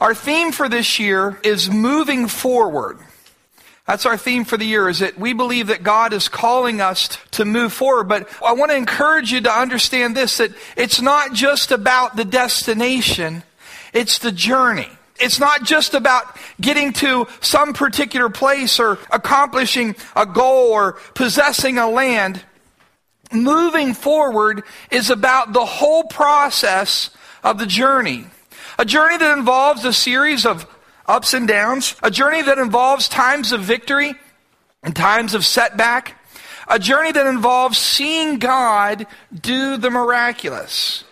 Our theme for this year is moving forward. That's our theme for the year is that we believe that God is calling us to move forward. But I want to encourage you to understand this, that it's not just about the destination, it's the journey. It's not just about getting to some particular place or accomplishing a goal or possessing a land. Moving forward is about the whole process of the journey. A journey that involves a series of ups and downs, a journey that involves times of victory and times of setback, a journey that involves seeing God do the miraculous.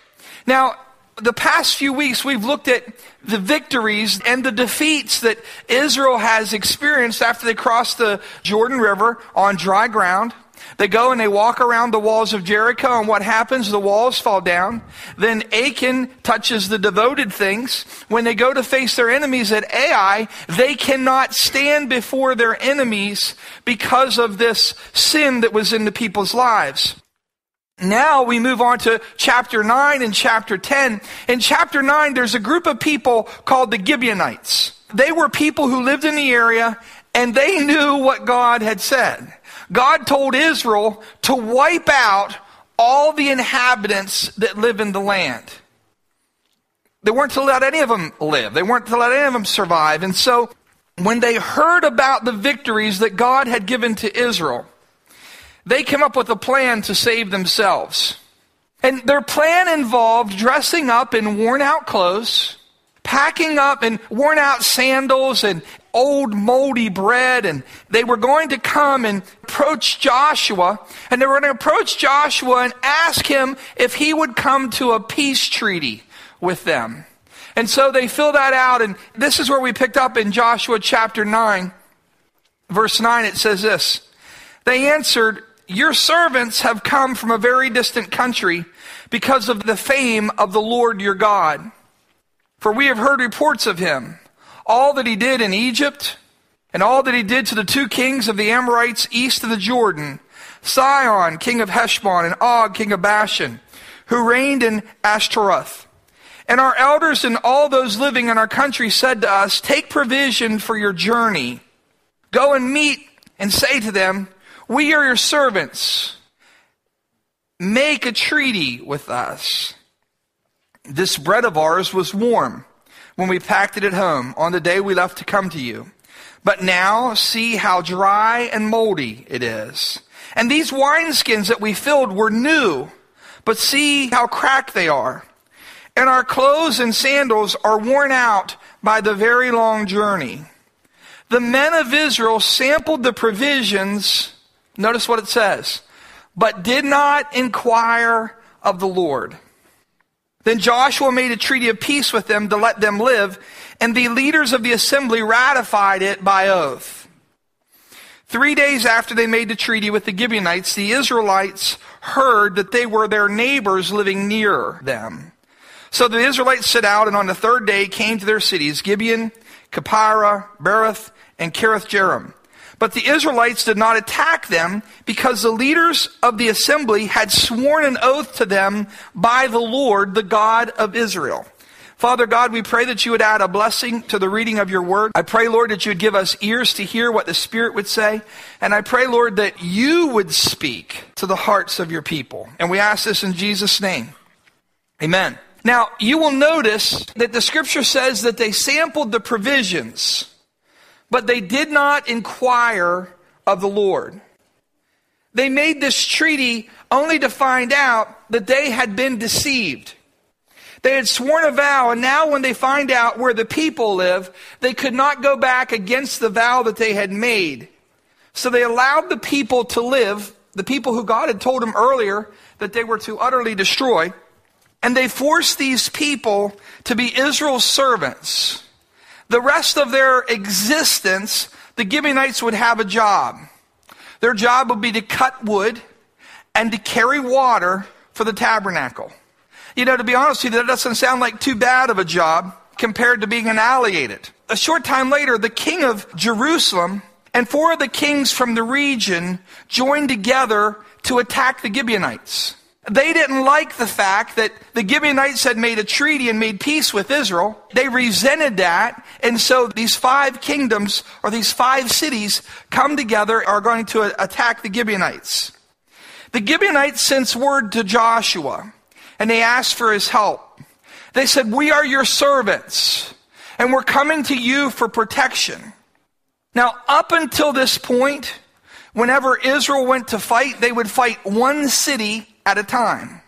Now, the past few weeks we've looked at the victories and the defeats that Israel has experienced after they crossed the Jordan River on dry ground. They go and they walk around the walls of Jericho, and what happens? The walls fall down. Then Achan touches the devoted things. When they go to face their enemies at Ai, they cannot stand before their enemies because of this sin that was in the people's lives. Now we move on to chapter 9 and chapter 10. In chapter 9, there's a group of people called the Gibeonites. They were people who lived in the area and they knew what God had said. God told Israel to wipe out all the inhabitants that live in the land. They weren't to let any of them live. They weren't to let any of them survive. And so when they heard about the victories that God had given to Israel, they came up with a plan to save themselves. And their plan involved dressing up in worn out clothes, packing up in worn out sandals and old moldy bread and they were going to come and approach Joshua and they were going to approach Joshua and ask him if he would come to a peace treaty with them. And so they fill that out and this is where we picked up in Joshua chapter 9 verse 9 it says this. They answered, your servants have come from a very distant country because of the fame of the Lord your God. For we have heard reports of him all that he did in Egypt and all that he did to the two kings of the Amorites east of the Jordan, Sihon, king of Heshbon, and Og, king of Bashan, who reigned in Ashtaroth. And our elders and all those living in our country said to us, Take provision for your journey. Go and meet and say to them, We are your servants. Make a treaty with us. This bread of ours was warm when we packed it at home on the day we left to come to you. But now see how dry and moldy it is. And these wineskins that we filled were new, but see how cracked they are. And our clothes and sandals are worn out by the very long journey. The men of Israel sampled the provisions, notice what it says, but did not inquire of the Lord. Then Joshua made a treaty of peace with them to let them live, and the leaders of the assembly ratified it by oath. Three days after they made the treaty with the Gibeonites, the Israelites heard that they were their neighbors living near them. So the Israelites set out, and on the third day came to their cities, Gibeon, Kephirah, Beeroth, and Kiriath Jearim. But the Israelites did not attack them because the leaders of the assembly had sworn an oath to them by the Lord, the God of Israel. Father God, we pray that you would add a blessing to the reading of your word. I pray, Lord, that you would give us ears to hear what the Spirit would say. And I pray, Lord, that you would speak to the hearts of your people. And we ask this in Jesus' name. Amen. Now, you will notice that the scripture says that they sampled the provisions but they did not inquire of the Lord. They made this treaty only to find out that they had been deceived. They had sworn a vow, and now when they find out where the people live, they could not go back against the vow that they had made. So they allowed the people to live, the people who God had told them earlier that they were to utterly destroy, and they forced these people to be Israel's servants. The rest of their existence, the Gibeonites would have a job. Their job would be to cut wood and to carry water for the tabernacle. You know, to be honest with you, that doesn't sound like too bad of a job compared to being annihilated. A short time later, the king of Jerusalem and four of the kings from the region joined together to attack the Gibeonites. They didn't like the fact that the Gibeonites had made a treaty and made peace with Israel. They resented that. And so these five kingdoms or these five cities come together are going to attack the Gibeonites. The Gibeonites sent word to Joshua and they asked for his help. They said, we are your servants and we're coming to you for protection. Now, up until this point, whenever Israel went to fight, they would fight one city at a time,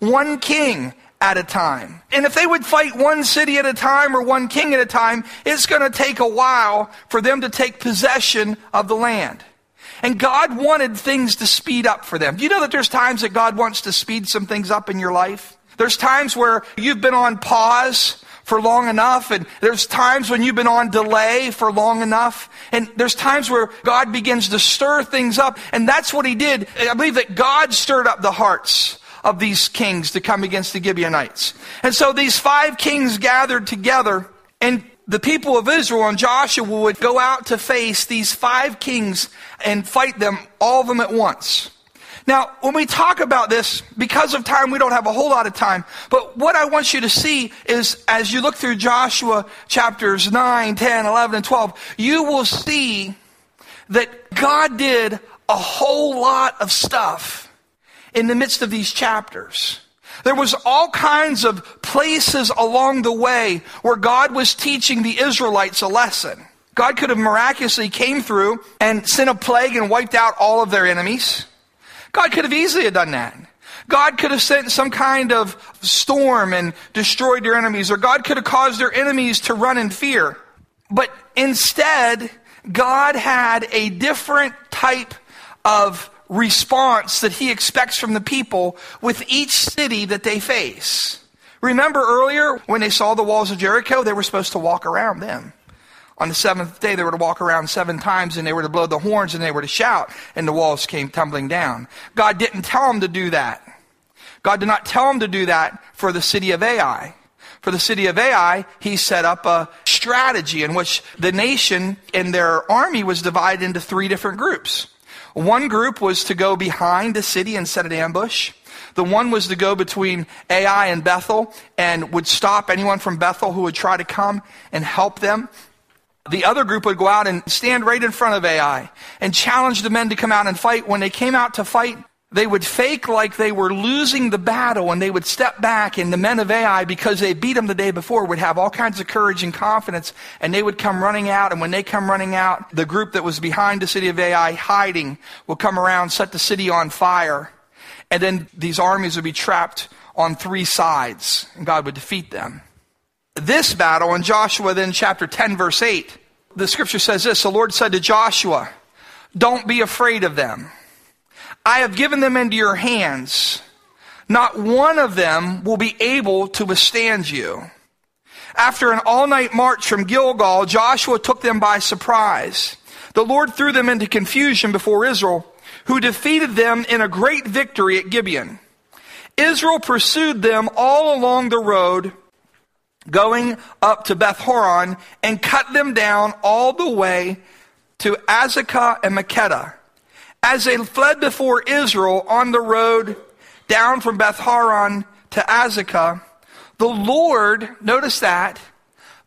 one king at a time. And if they would fight one city at a time or one king at a time, it's going to take a while for them to take possession of the land. And God wanted things to speed up for them. Do you know that there's times that God wants to speed some things up in your life? There's times where you've been on pause for long enough, and there's times when you've been on delay for long enough, and there's times where God begins to stir things up, and that's what He did. I believe that God stirred up the hearts of these kings to come against the Gibeonites. And so these five kings gathered together, and the people of Israel and Joshua would go out to face these five kings and fight them, all of them at once. Now, when we talk about this, because of time, we don't have a whole lot of time. But what I want you to see is as you look through Joshua chapters 9, 10, 11, and 12, you will see that God did a whole lot of stuff in the midst of these chapters. There was all kinds of places along the way where God was teaching the Israelites a lesson. God could have miraculously came through and sent a plague and wiped out all of their enemies. God could have easily done that. God could have sent some kind of storm and destroyed their enemies, or God could have caused their enemies to run in fear. But instead, God had a different type of response that he expects from the people with each city that they face. Remember earlier when they saw the walls of Jericho, they were supposed to walk around them. On the seventh day, they were to walk around seven times and they were to blow the horns and they were to shout and the walls came tumbling down. God didn't tell them to do that. God did not tell them to do that for the city of Ai. For the city of Ai, he set up a strategy in which the nation and their army was divided into three different groups. One group was to go behind the city and set an ambush. The one was to go between Ai and Bethel and would stop anyone from Bethel who would try to come and help them. The other group would go out and stand right in front of Ai and challenge the men to come out and fight. When they came out to fight, they would fake like they were losing the battle and they would step back and the men of Ai, because they beat them the day before, would have all kinds of courage and confidence and they would come running out. And when they come running out, the group that was behind the city of Ai hiding will come around, set the city on fire. And then these armies would be trapped on three sides and God would defeat them this battle in Joshua, then chapter 10, verse 8, the scripture says this The Lord said to Joshua, Don't be afraid of them. I have given them into your hands. Not one of them will be able to withstand you. After an all night march from Gilgal, Joshua took them by surprise. The Lord threw them into confusion before Israel, who defeated them in a great victory at Gibeon. Israel pursued them all along the road going up to Beth Horon and cut them down all the way to Azekah and Makkedah. As they fled before Israel on the road down from Beth Horon to Azekah, the Lord, notice that,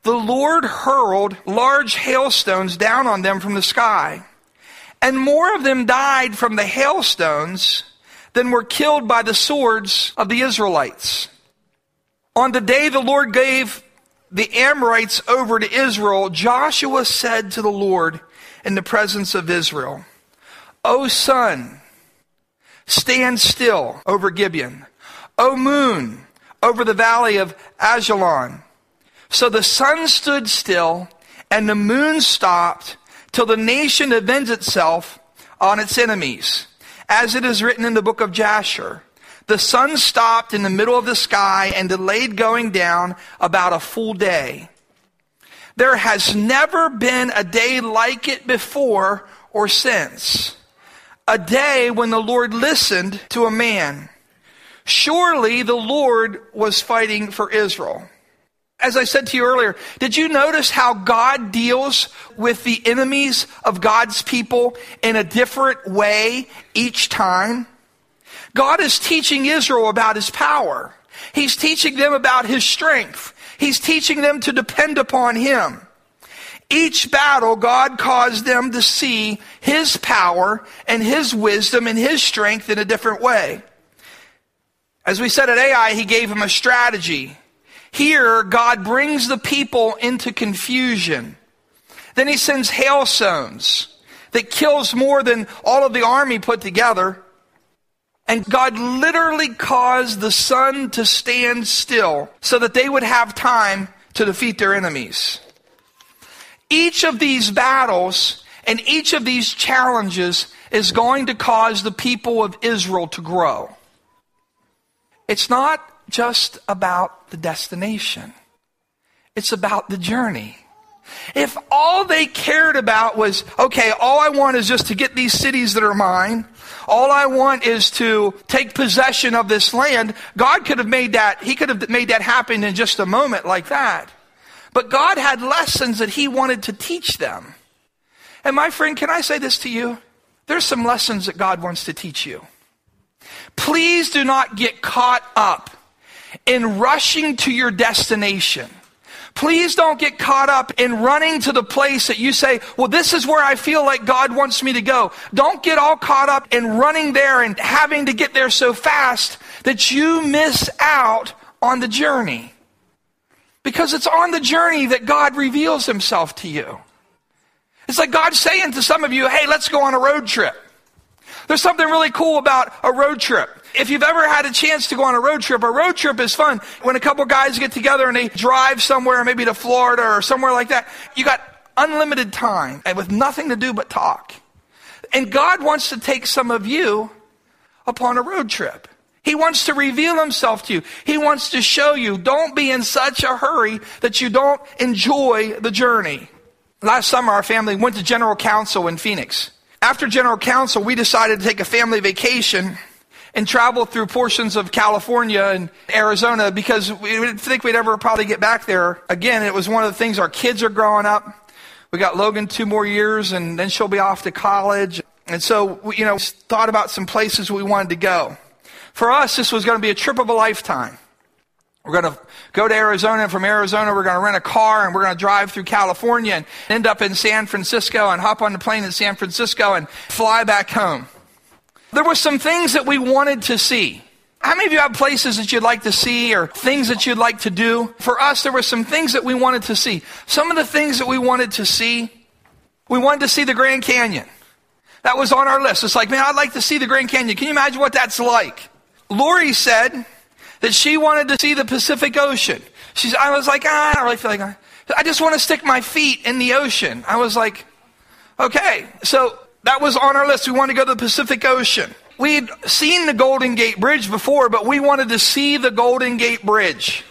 the Lord hurled large hailstones down on them from the sky. And more of them died from the hailstones than were killed by the swords of the Israelites. On the day the Lord gave the Amorites over to Israel, Joshua said to the Lord in the presence of Israel, O sun, stand still over Gibeon. O moon, over the valley of Aijalon. So the sun stood still and the moon stopped till the nation avenged itself on its enemies, as it is written in the book of Jasher. The sun stopped in the middle of the sky and delayed going down about a full day. There has never been a day like it before or since. A day when the Lord listened to a man. Surely the Lord was fighting for Israel. As I said to you earlier, did you notice how God deals with the enemies of God's people in a different way each time? God is teaching Israel about his power. He's teaching them about his strength. He's teaching them to depend upon him. Each battle, God caused them to see his power and his wisdom and his strength in a different way. As we said at Ai, he gave him a strategy. Here, God brings the people into confusion. Then he sends hailstones that kills more than all of the army put together. And God literally caused the sun to stand still so that they would have time to defeat their enemies. Each of these battles and each of these challenges is going to cause the people of Israel to grow. It's not just about the destination. It's about the journey. If all they cared about was, okay, all I want is just to get these cities that are mine, all I want is to take possession of this land. God could have made that, He could have made that happen in just a moment like that. But God had lessons that He wanted to teach them. And my friend, can I say this to you? There's some lessons that God wants to teach you. Please do not get caught up in rushing to your destination. Please don't get caught up in running to the place that you say, well, this is where I feel like God wants me to go. Don't get all caught up in running there and having to get there so fast that you miss out on the journey. Because it's on the journey that God reveals himself to you. It's like God saying to some of you, hey, let's go on a road trip. There's something really cool about a road trip. If you've ever had a chance to go on a road trip, a road trip is fun. When a couple guys get together and they drive somewhere, maybe to Florida or somewhere like that, you got unlimited time and with nothing to do but talk. And God wants to take some of you upon a road trip. He wants to reveal himself to you. He wants to show you. Don't be in such a hurry that you don't enjoy the journey. Last summer, our family went to General Council in Phoenix. After General Council, we decided to take a family vacation and travel through portions of California and Arizona because we didn't think we'd ever probably get back there again. It was one of the things our kids are growing up. We got Logan two more years and then she'll be off to college. And so, we, you know, thought about some places we wanted to go. For us, this was going to be a trip of a lifetime. We're going to go to Arizona, and from Arizona, we're going to rent a car, and we're going to drive through California and end up in San Francisco and hop on the plane in San Francisco and fly back home. There were some things that we wanted to see. How many of you have places that you'd like to see or things that you'd like to do? For us, there were some things that we wanted to see. Some of the things that we wanted to see, we wanted to see the Grand Canyon. That was on our list. It's like, man, I'd like to see the Grand Canyon. Can you imagine what that's like? Lori said that she wanted to see the Pacific Ocean. She's, I was like, ah, I don't really feel like, I just want to stick my feet in the ocean. I was like, okay. So that was on our list. We wanted to go to the Pacific Ocean. We'd seen the Golden Gate Bridge before, but we wanted to see the Golden Gate Bridge.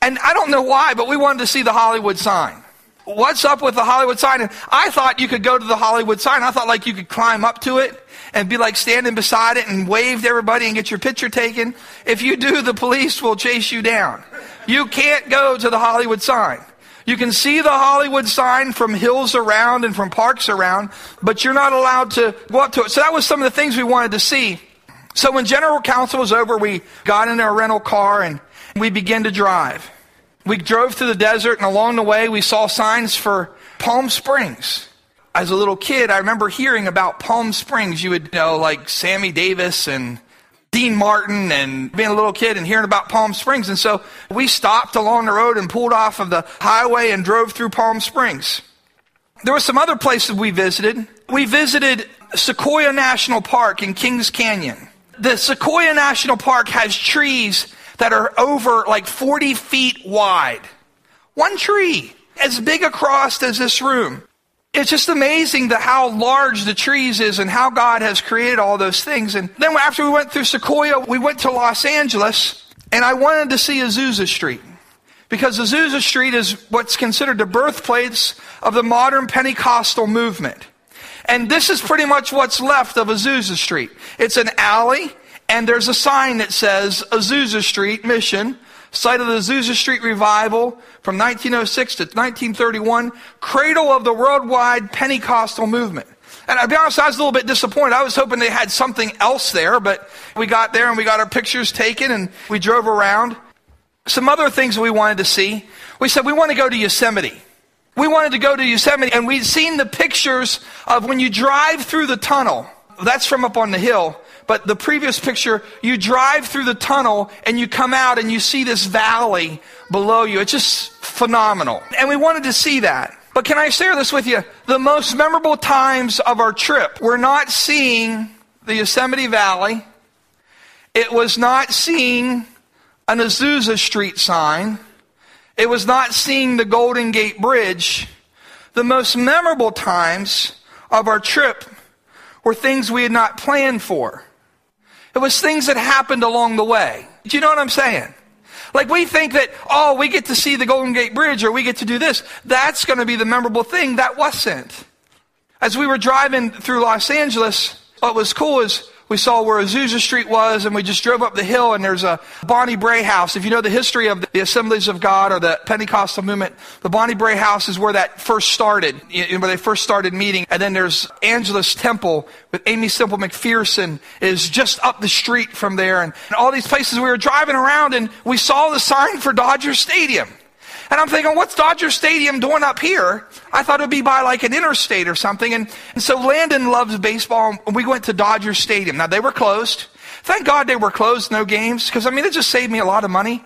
And I don't know why, but we wanted to see the Hollywood sign. What's up with the Hollywood sign? And I thought you could go to the Hollywood sign. I thought like you could climb up to it and be like standing beside it and wave to everybody and get your picture taken. If you do, the police will chase you down. You can't go to the Hollywood sign. You can see the Hollywood sign from hills around and from parks around, but you're not allowed to go up to it. So that was some of the things we wanted to see. So when General Council was over, we got in our rental car and we began to drive. We drove through the desert and along the way we saw signs for Palm Springs as a little kid, I remember hearing about Palm Springs. You would know like Sammy Davis and Dean Martin and being a little kid and hearing about Palm Springs. And so we stopped along the road and pulled off of the highway and drove through Palm Springs. There were some other places we visited. We visited Sequoia National Park in Kings Canyon. The Sequoia National Park has trees that are over like 40 feet wide. One tree as big across as this room. It's just amazing that how large the trees is and how God has created all those things. And then after we went through Sequoia, we went to Los Angeles and I wanted to see Azusa Street. Because Azusa Street is what's considered the birthplace of the modern Pentecostal movement. And this is pretty much what's left of Azusa Street. It's an alley and there's a sign that says Azusa Street Mission site of the Azusa Street Revival from 1906 to 1931, cradle of the worldwide Pentecostal movement. And I'll be honest, I was a little bit disappointed. I was hoping they had something else there, but we got there and we got our pictures taken and we drove around. Some other things we wanted to see. We said we want to go to Yosemite. We wanted to go to Yosemite and we'd seen the pictures of when you drive through the tunnel. That's from up on the hill. But the previous picture, you drive through the tunnel and you come out and you see this valley below you. It's just phenomenal. And we wanted to see that. But can I share this with you? The most memorable times of our trip were not seeing the Yosemite Valley. It was not seeing an Azusa Street sign. It was not seeing the Golden Gate Bridge. The most memorable times of our trip were things we had not planned for. It was things that happened along the way. Do you know what I'm saying? Like we think that, oh, we get to see the Golden Gate Bridge or we get to do this. That's going to be the memorable thing. That wasn't. As we were driving through Los Angeles, what was cool is we saw where Azusa Street was, and we just drove up the hill, and there's a Bonnie Brae house. If you know the history of the Assemblies of God or the Pentecostal movement, the Bonnie Brae house is where that first started, where they first started meeting. And then there's Angelus Temple with Aimee Semple McPherson is just up the street from there, and, and all these places we were driving around, and we saw the sign for Dodger Stadium. And I'm thinking, what's Dodger Stadium doing up here? I thought it would be by like an interstate or something. And, and so Landon loves baseball. And we went to Dodger Stadium. Now they were closed. Thank God they were closed, no games, because I mean, it just saved me a lot of money.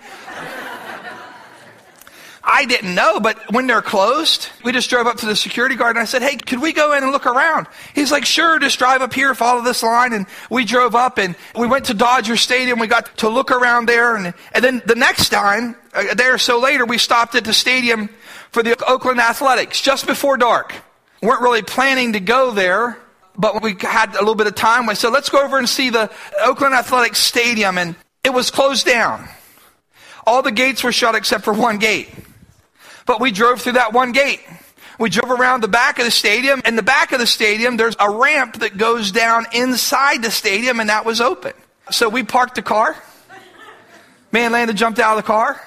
I didn't know, but when they're closed, we just drove up to the security guard and I said, Hey, could we go in and look around? He's like, Sure, just drive up here, follow this line. And we drove up and we went to Dodger Stadium. We got to look around there. And, and then the next time, uh, a day or so later, we stopped at the stadium for the Oakland Athletics just before dark. We weren't really planning to go there, but we had a little bit of time. I said, Let's go over and see the Oakland Athletics Stadium. And it was closed down. All the gates were shut except for one gate. But we drove through that one gate. We drove around the back of the stadium. In the back of the stadium, there's a ramp that goes down inside the stadium, and that was open. So we parked the car. Man Landon jumped out of the car.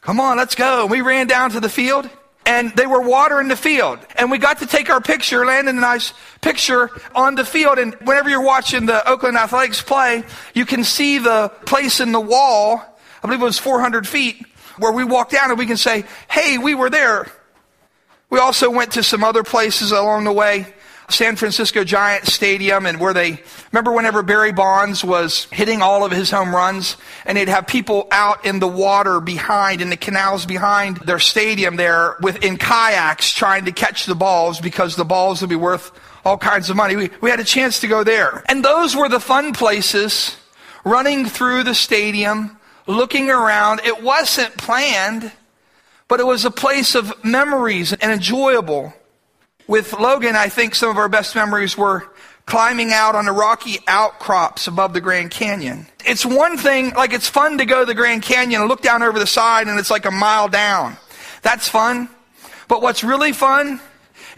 Come on, let's go. We ran down to the field, and they were watering the field. And we got to take our picture, Landon and I's picture on the field. And whenever you're watching the Oakland Athletics play, you can see the place in the wall. I believe it was 400 feet where we walk down and we can say, hey, we were there. We also went to some other places along the way. San Francisco Giant Stadium and where they remember whenever Barry Bonds was hitting all of his home runs and they'd have people out in the water behind in the canals behind their stadium there with in kayaks trying to catch the balls because the balls would be worth all kinds of money. We, we had a chance to go there. And those were the fun places running through the stadium looking around. It wasn't planned, but it was a place of memories and enjoyable. With Logan, I think some of our best memories were climbing out on the rocky outcrops above the Grand Canyon. It's one thing, like it's fun to go to the Grand Canyon and look down over the side and it's like a mile down. That's fun. But what's really fun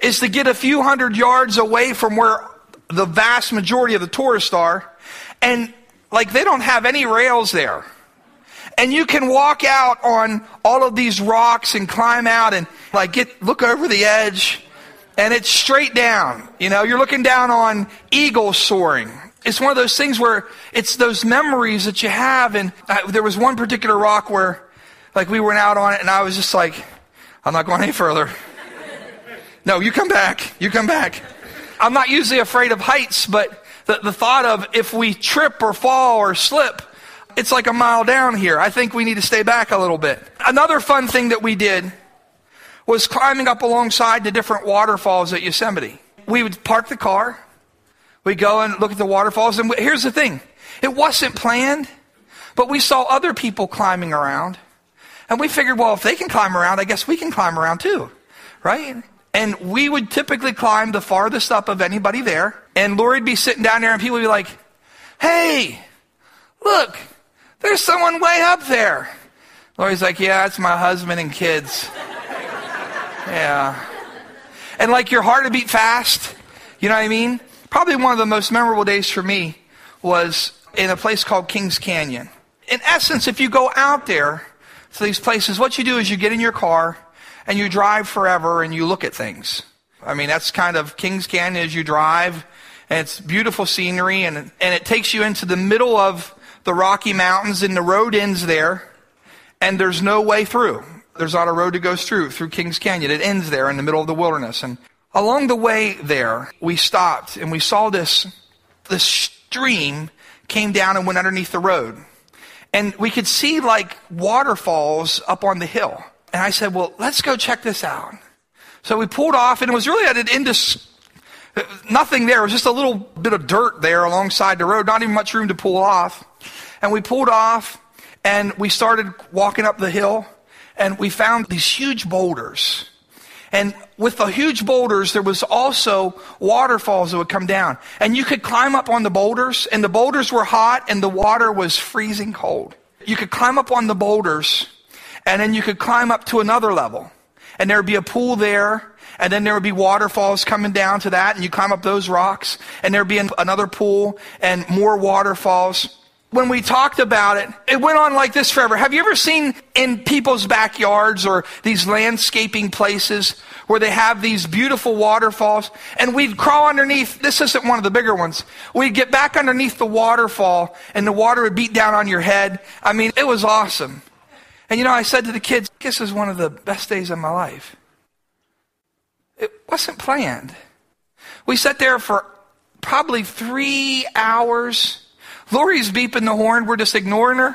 is to get a few hundred yards away from where the vast majority of the tourists are and like they don't have any rails there. And you can walk out on all of these rocks and climb out and like get, look over the edge and it's straight down. You know, you're looking down on eagles soaring. It's one of those things where it's those memories that you have. And I, there was one particular rock where like we went out on it and I was just like, I'm not going any further. No, you come back. You come back. I'm not usually afraid of heights, but the, the thought of if we trip or fall or slip, it's like a mile down here. I think we need to stay back a little bit. Another fun thing that we did was climbing up alongside the different waterfalls at Yosemite. We would park the car, we'd go and look at the waterfalls, and here's the thing it wasn't planned, but we saw other people climbing around. And we figured, well, if they can climb around, I guess we can climb around too, right? And we would typically climb the farthest up of anybody there. And Lori'd be sitting down there, and people would be like, hey, look, there's someone way up there. Lori's like, Yeah, it's my husband and kids. yeah. And like your heart to beat fast. You know what I mean? Probably one of the most memorable days for me was in a place called Kings Canyon. In essence, if you go out there to these places, what you do is you get in your car and you drive forever and you look at things. I mean, that's kind of Kings Canyon as you drive, and it's beautiful scenery, and, and it takes you into the middle of the Rocky Mountains, and the road ends there, and there's no way through. There's not a road that goes through, through Kings Canyon. It ends there in the middle of the wilderness. And along the way there, we stopped and we saw this, this stream came down and went underneath the road. And we could see like waterfalls up on the hill. And I said, well, let's go check this out. So we pulled off and it was really at an indus, nothing there. It was just a little bit of dirt there alongside the road, not even much room to pull off. And we pulled off and we started walking up the hill and we found these huge boulders. And with the huge boulders, there was also waterfalls that would come down. And you could climb up on the boulders, and the boulders were hot, and the water was freezing cold. You could climb up on the boulders, and then you could climb up to another level. And there would be a pool there, and then there would be waterfalls coming down to that, and you climb up those rocks, and there'd be another pool, and more waterfalls when we talked about it, it went on like this forever. Have you ever seen in people's backyards or these landscaping places where they have these beautiful waterfalls and we'd crawl underneath, this isn't one of the bigger ones. We'd get back underneath the waterfall and the water would beat down on your head. I mean, it was awesome. And you know, I said to the kids, this is one of the best days of my life. It wasn't planned. We sat there for probably three hours Lori's beeping the horn. We're just ignoring her.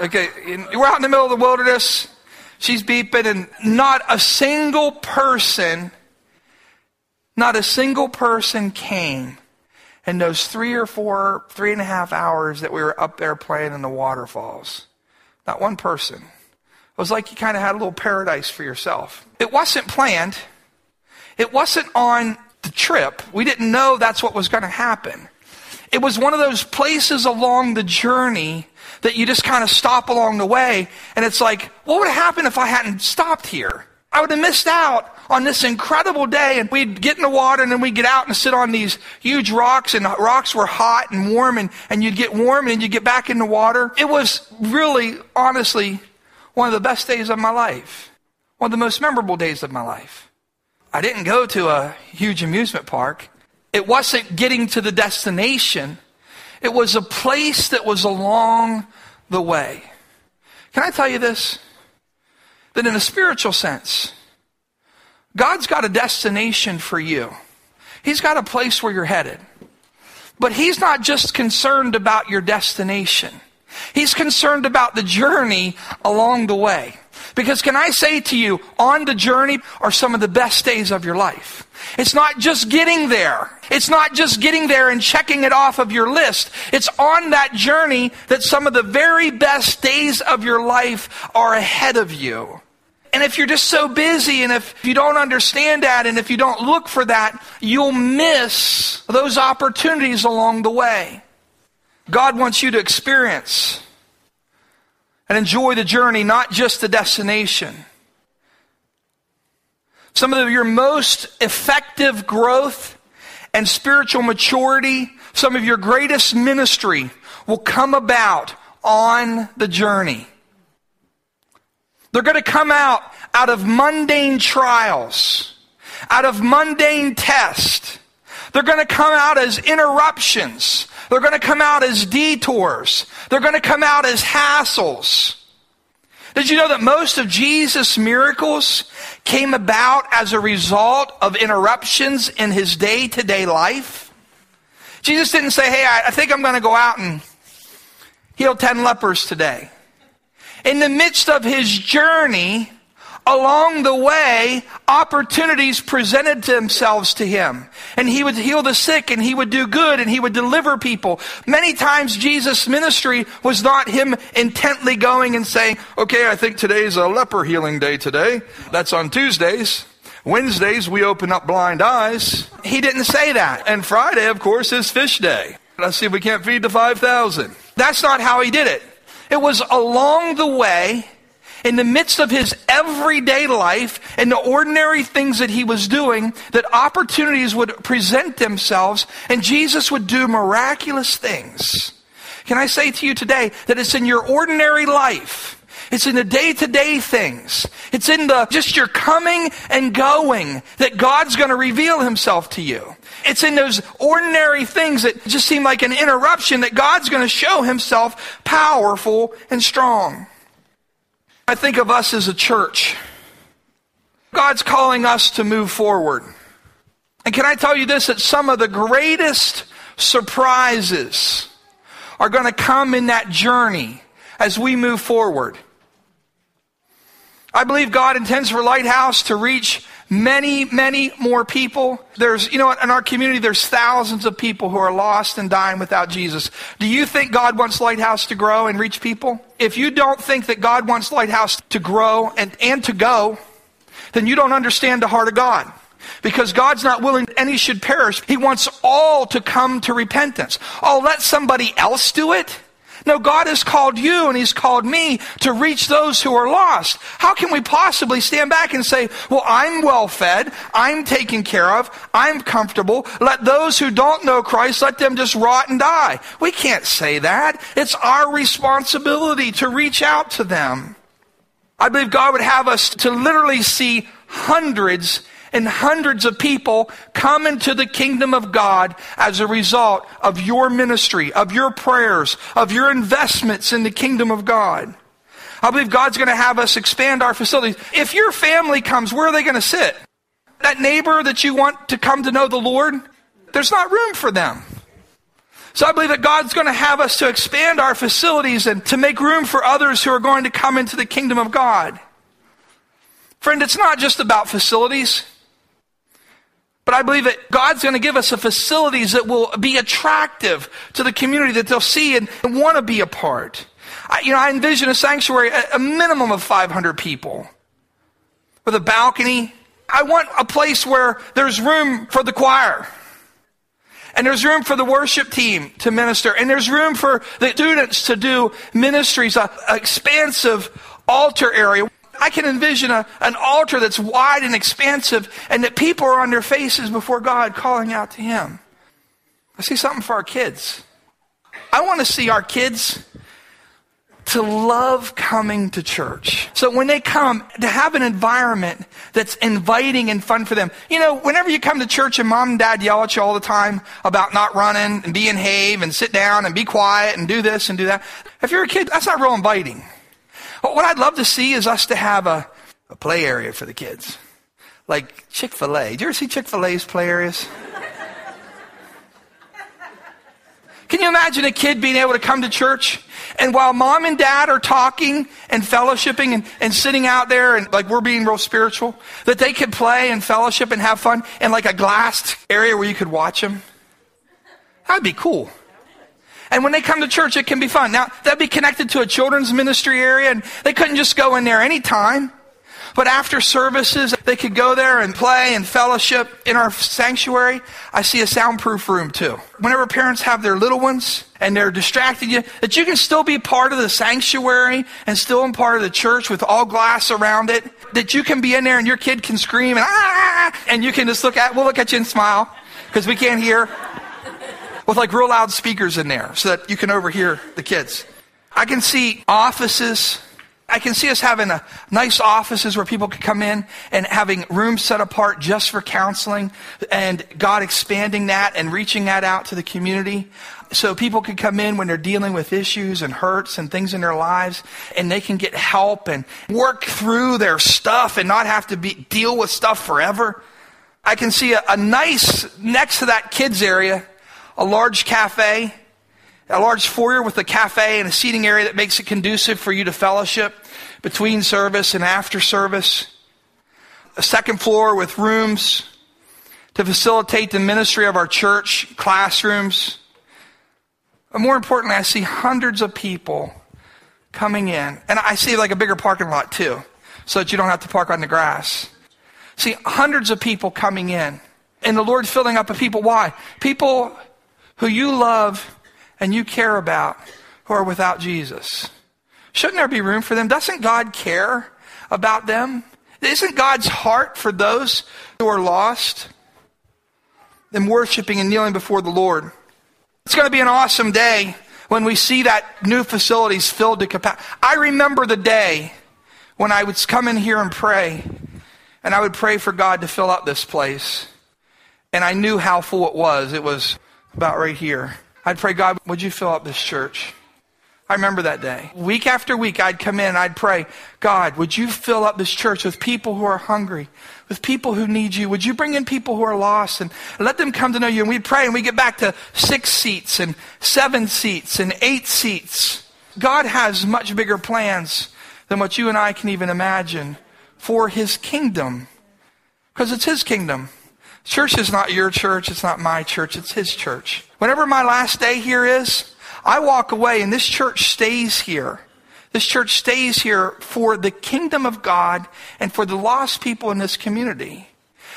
Okay, we're out in the middle of the wilderness. She's beeping, and not a single person, not a single person came in those three or four, three and a half hours that we were up there playing in the waterfalls. Not one person. It was like you kind of had a little paradise for yourself. It wasn't planned. It wasn't on the trip. We didn't know that's what was going to happen. It was one of those places along the journey that you just kind of stop along the way. And it's like, what would have happened if I hadn't stopped here? I would have missed out on this incredible day. And we'd get in the water and then we'd get out and sit on these huge rocks. And the rocks were hot and warm. And, and you'd get warm and you'd get back in the water. It was really, honestly, one of the best days of my life. One of the most memorable days of my life. I didn't go to a huge amusement park. It wasn't getting to the destination. It was a place that was along the way. Can I tell you this? That in a spiritual sense, God's got a destination for you. He's got a place where you're headed. But He's not just concerned about your destination. He's concerned about the journey along the way. Because can I say to you, on the journey are some of the best days of your life. It's not just getting there. It's not just getting there and checking it off of your list. It's on that journey that some of the very best days of your life are ahead of you. And if you're just so busy and if you don't understand that and if you don't look for that, you'll miss those opportunities along the way. God wants you to experience and enjoy the journey, not just the destination. Some of your most effective growth and spiritual maturity, some of your greatest ministry will come about on the journey. They're going to come out out of mundane trials, out of mundane tests. They're going to come out as interruptions they're going to come out as detours. They're going to come out as hassles. Did you know that most of Jesus' miracles came about as a result of interruptions in his day to day life? Jesus didn't say, Hey, I think I'm going to go out and heal 10 lepers today. In the midst of his journey, along the way, opportunities presented themselves to him. And he would heal the sick and he would do good and he would deliver people. Many times Jesus' ministry was not him intently going and saying, okay, I think today's a leper healing day today. That's on Tuesdays. Wednesdays, we open up blind eyes. He didn't say that. And Friday, of course, is fish day. Let's see if we can't feed the 5,000. That's not how he did it. It was along the way in the midst of his everyday life and the ordinary things that he was doing, that opportunities would present themselves and Jesus would do miraculous things. Can I say to you today that it's in your ordinary life, It's in the day to day things. It's in the just your coming and going that God's going to reveal himself to you. It's in those ordinary things that just seem like an interruption that God's going to show himself powerful and strong. I think of us as a church. God's calling us to move forward. And can I tell you this that some of the greatest surprises are going to come in that journey as we move forward. I believe God intends for Lighthouse to reach many, many more people. There's, you know in our community, there's thousands of people who are lost and dying without Jesus. Do you think God wants Lighthouse to grow and reach people? If you don't think that God wants Lighthouse to grow and, and to go, then you don't understand the heart of God. Because God's not willing any should perish. He wants all to come to repentance. Oh, let somebody else do it? No, God has called you and He's called me to reach those who are lost. How can we possibly stand back and say, well, I'm well fed, I'm taken care of, I'm comfortable, let those who don't know Christ, let them just rot and die? We can't say that. It's our responsibility to reach out to them. I believe God would have us to literally see hundreds and hundreds of people come into the kingdom of God as a result of your ministry, of your prayers, of your investments in the kingdom of God. I believe God's going to have us expand our facilities. If your family comes, where are they going to sit? That neighbor that you want to come to know the Lord, there's not room for them. So I believe that God's going to have us to expand our facilities and to make room for others who are going to come into the kingdom of God. Friend, it's not just about facilities. But I believe that God's going to give us a facilities that will be attractive to the community that they'll see and, and want to be a part. I, you know, I envision a sanctuary, a, a minimum of 500 people with a balcony. I want a place where there's room for the choir. And there's room for the worship team to minister. And there's room for the students to do ministries, an expansive altar area. I can envision a, an altar that's wide and expansive and that people are on their faces before God calling out to Him. I see something for our kids. I want to see our kids to love coming to church. So when they come, to have an environment that's inviting and fun for them. You know, whenever you come to church and mom and dad yell at you all the time about not running and be in behave and sit down and be quiet and do this and do that. If you're a kid, that's not real inviting. What I'd love to see is us to have a, a play area for the kids. Like Chick fil A. Do you ever see Chick fil A's play areas? Can you imagine a kid being able to come to church and while mom and dad are talking and fellowshipping and, and sitting out there and like we're being real spiritual, that they could play and fellowship and have fun in like a glassed area where you could watch them? That'd be cool. And when they come to church, it can be fun. Now, that'd be connected to a children's ministry area, and they couldn't just go in there anytime. But after services, they could go there and play and fellowship. In our sanctuary, I see a soundproof room too. Whenever parents have their little ones and they're distracting you, that you can still be part of the sanctuary and still in part of the church with all glass around it. That you can be in there and your kid can scream and ah, and you can just look at, we'll look at you and smile because we can't hear with like real loud speakers in there so that you can overhear the kids. I can see offices. I can see us having a nice offices where people could come in and having rooms set apart just for counseling and God expanding that and reaching that out to the community. So people can come in when they're dealing with issues and hurts and things in their lives and they can get help and work through their stuff and not have to be, deal with stuff forever. I can see a, a nice, next to that kids area, a large cafe, a large foyer with a cafe and a seating area that makes it conducive for you to fellowship between service and after service. A second floor with rooms to facilitate the ministry of our church, classrooms. But more importantly, I see hundreds of people coming in. And I see like a bigger parking lot too, so that you don't have to park on the grass. See hundreds of people coming in. And the Lord filling up with people. Why? People who you love and you care about who are without Jesus. Shouldn't there be room for them? Doesn't God care about them? Isn't God's heart for those who are lost? Them worshiping and kneeling before the Lord. It's going to be an awesome day when we see that new facilities filled to capacity. I remember the day when I would come in here and pray, and I would pray for God to fill up this place. And I knew how full it was. It was about right here. I'd pray, God, would you fill up this church? I remember that day. Week after week, I'd come in and I'd pray, God, would you fill up this church with people who are hungry, with people who need you? Would you bring in people who are lost and let them come to know you? And we'd pray and we'd get back to six seats and seven seats and eight seats. God has much bigger plans than what you and I can even imagine for his kingdom. Because it's his kingdom. Church is not your church, it's not my church, it's his church. Whenever my last day here is, I walk away and this church stays here. This church stays here for the kingdom of God and for the lost people in this community.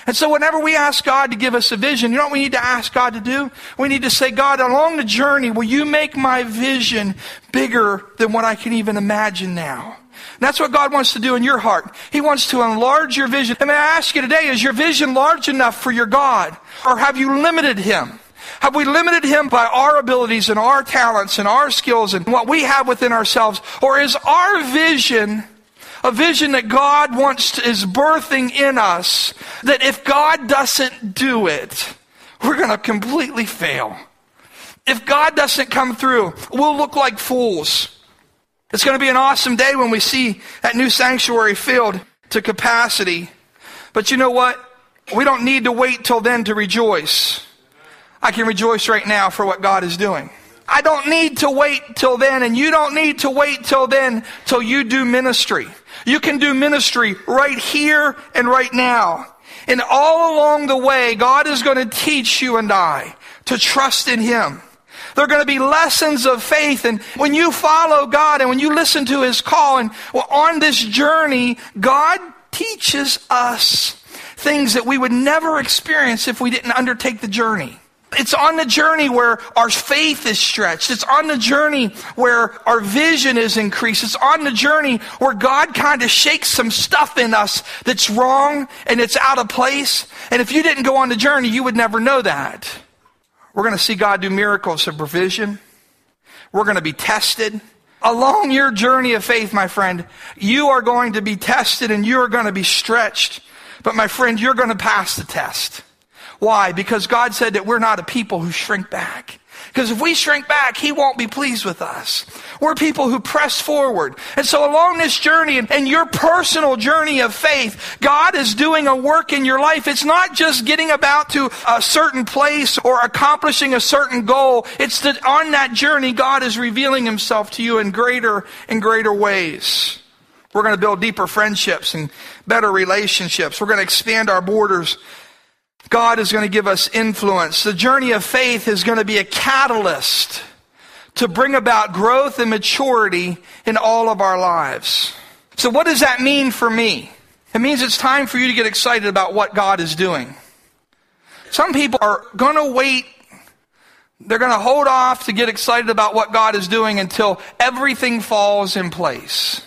And so whenever we ask God to give us a vision, you know what we need to ask God to do? We need to say, God, along the journey, will you make my vision bigger than what I can even imagine now? That's what God wants to do in your heart. He wants to enlarge your vision. And may I ask you today, is your vision large enough for your God? Or have you limited Him? Have we limited him by our abilities and our talents and our skills and what we have within ourselves? Or is our vision a vision that God wants to, is birthing in us that if God doesn't do it, we're going to completely fail. If God doesn't come through, we'll look like fools. It's going to be an awesome day when we see that new sanctuary filled to capacity. But you know what? We don't need to wait till then to rejoice. I can rejoice right now for what God is doing. I don't need to wait till then, and you don't need to wait till then till you do ministry. You can do ministry right here and right now. And all along the way, God is going to teach you and I to trust in Him. There are going to be lessons of faith. And when you follow God and when you listen to His call and on this journey, God teaches us things that we would never experience if we didn't undertake the journey. It's on the journey where our faith is stretched. It's on the journey where our vision is increased. It's on the journey where God kind of shakes some stuff in us that's wrong and it's out of place. And if you didn't go on the journey, you would never know that. We're going to see God do miracles of provision. We're going to be tested. Along your journey of faith, my friend, you are going to be tested and you are going to be stretched. But my friend, you're going to pass the test. Why? Because God said that we're not a people who shrink back. Because if we shrink back, He won't be pleased with us. We're people who press forward. And so along this journey and, and, your personal journey of faith, God is doing a work in your life. It's not just getting about to a certain place or accomplishing a certain goal. It's that on that journey, God is revealing Himself to you in greater and greater ways. We're going to build deeper friendships and better relationships. We're going to expand our borders God is going to give us influence. The journey of faith is going to be a catalyst to bring about growth and maturity in all of our lives. So, what does that mean for me? It means it's time for you to get excited about what God is doing. Some people are going to wait, they're going to hold off to get excited about what God is doing until everything falls in place,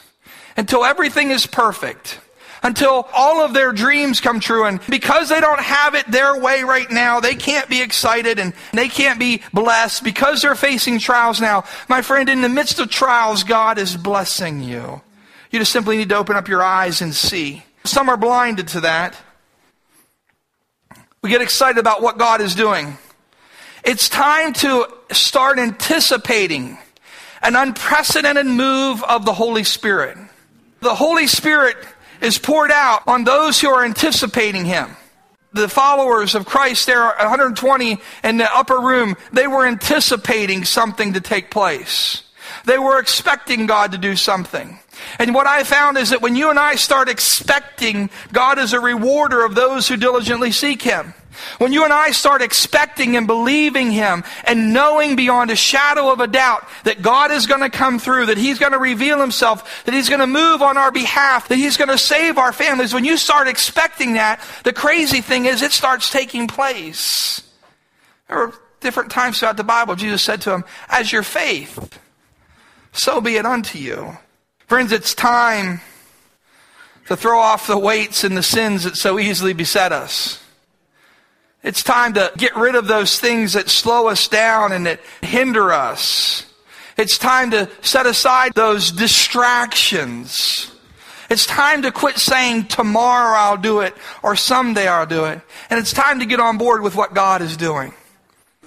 until everything is perfect until all of their dreams come true. And because they don't have it their way right now, they can't be excited and they can't be blessed because they're facing trials now. My friend, in the midst of trials, God is blessing you. You just simply need to open up your eyes and see. Some are blinded to that. We get excited about what God is doing. It's time to start anticipating an unprecedented move of the Holy Spirit. The Holy Spirit is poured out on those who are anticipating him. The followers of Christ, there are 120 in the upper room, they were anticipating something to take place. They were expecting God to do something. And what I found is that when you and I start expecting, God is a rewarder of those who diligently seek Him. When you and I start expecting and believing Him and knowing beyond a shadow of a doubt that God is going to come through, that He's going to reveal Himself, that He's going to move on our behalf, that He's going to save our families, when you start expecting that, the crazy thing is it starts taking place. There are different times throughout the Bible Jesus said to him, As your faith, so be it unto you. Friends, it's time to throw off the weights and the sins that so easily beset us. It's time to get rid of those things that slow us down and that hinder us. It's time to set aside those distractions. It's time to quit saying tomorrow I'll do it or someday I'll do it. And it's time to get on board with what God is doing.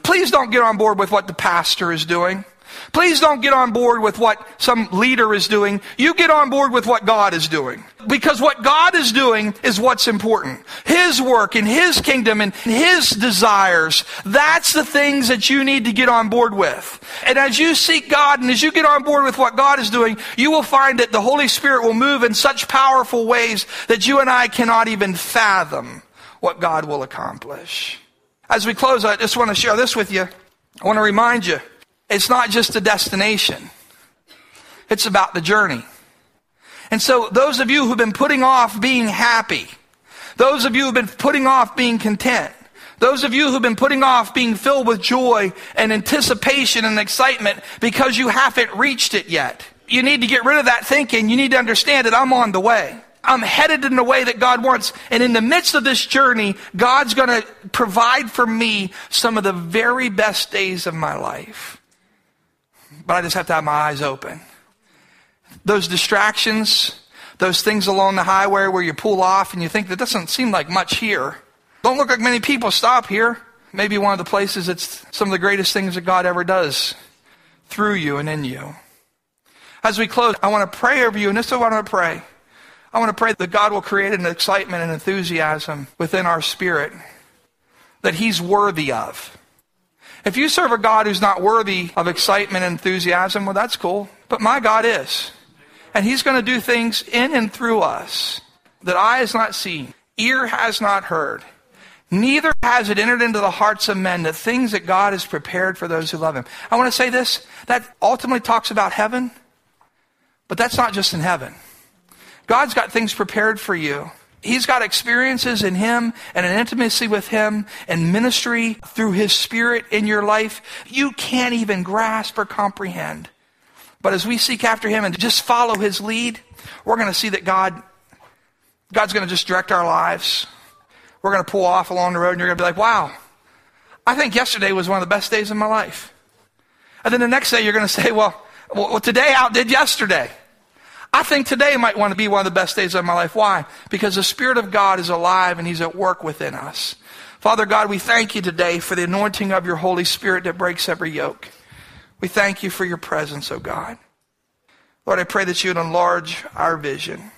Please don't get on board with what the pastor is doing. Please don't get on board with what some leader is doing. You get on board with what God is doing. Because what God is doing is what's important. His work and His kingdom and His desires. That's the things that you need to get on board with. And as you seek God and as you get on board with what God is doing, you will find that the Holy Spirit will move in such powerful ways that you and I cannot even fathom what God will accomplish. As we close, I just want to share this with you. I want to remind you it's not just a destination, it's about the journey. And so, those of you who've been putting off being happy, those of you who've been putting off being content, those of you who've been putting off being filled with joy and anticipation and excitement because you haven't reached it yet, you need to get rid of that thinking. You need to understand that I'm on the way. I'm headed in the way that God wants. And in the midst of this journey, God's going to provide for me some of the very best days of my life but I just have to have my eyes open. Those distractions, those things along the highway where you pull off and you think that doesn't seem like much here. Don't look like many people stop here. Maybe one of the places that's some of the greatest things that God ever does through you and in you. As we close, I want to pray over you, and this is what I want to pray. I want to pray that God will create an excitement and enthusiasm within our spirit that He's worthy of. If you serve a God who's not worthy of excitement and enthusiasm, well, that's cool. But my God is. And He's going to do things in and through us that eye has not seen, ear has not heard. Neither has it entered into the hearts of men the things that God has prepared for those who love Him. I want to say this that ultimately talks about heaven, but that's not just in heaven. God's got things prepared for you He's got experiences in Him and an intimacy with Him and ministry through His Spirit in your life you can't even grasp or comprehend. But as we seek after Him and just follow His lead, we're going to see that God, God's going to just direct our lives. We're going to pull off along the road and you're going to be like, wow, I think yesterday was one of the best days of my life. And then the next day you're going to say, well, well today outdid yesterday. I think today might want to be one of the best days of my life. Why? Because the Spirit of God is alive and He's at work within us. Father God, we thank you today for the anointing of your Holy Spirit that breaks every yoke. We thank you for your presence, O oh God. Lord, I pray that you would enlarge our vision.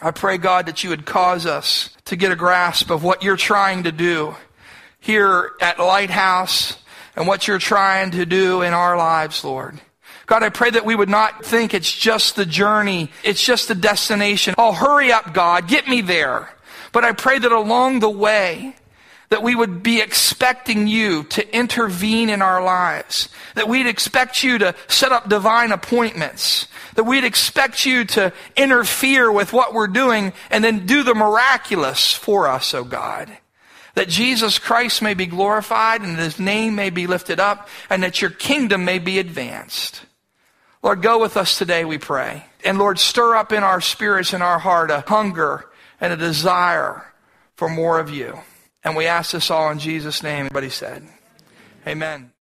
I pray, God, that you would cause us to get a grasp of what you're trying to do here at Lighthouse and what you're trying to do in our lives, Lord. God, I pray that we would not think it's just the journey, it's just the destination. Oh, hurry up, God, get me there. But I pray that along the way, that we would be expecting you to intervene in our lives, that we'd expect you to set up divine appointments, that we'd expect you to interfere with what we're doing and then do the miraculous for us, oh God. That Jesus Christ may be glorified and his name may be lifted up and that your kingdom may be advanced. Lord, go with us today, we pray. And Lord, stir up in our spirits and our heart a hunger and a desire for more of you. And we ask this all in Jesus' name. Everybody said, Amen.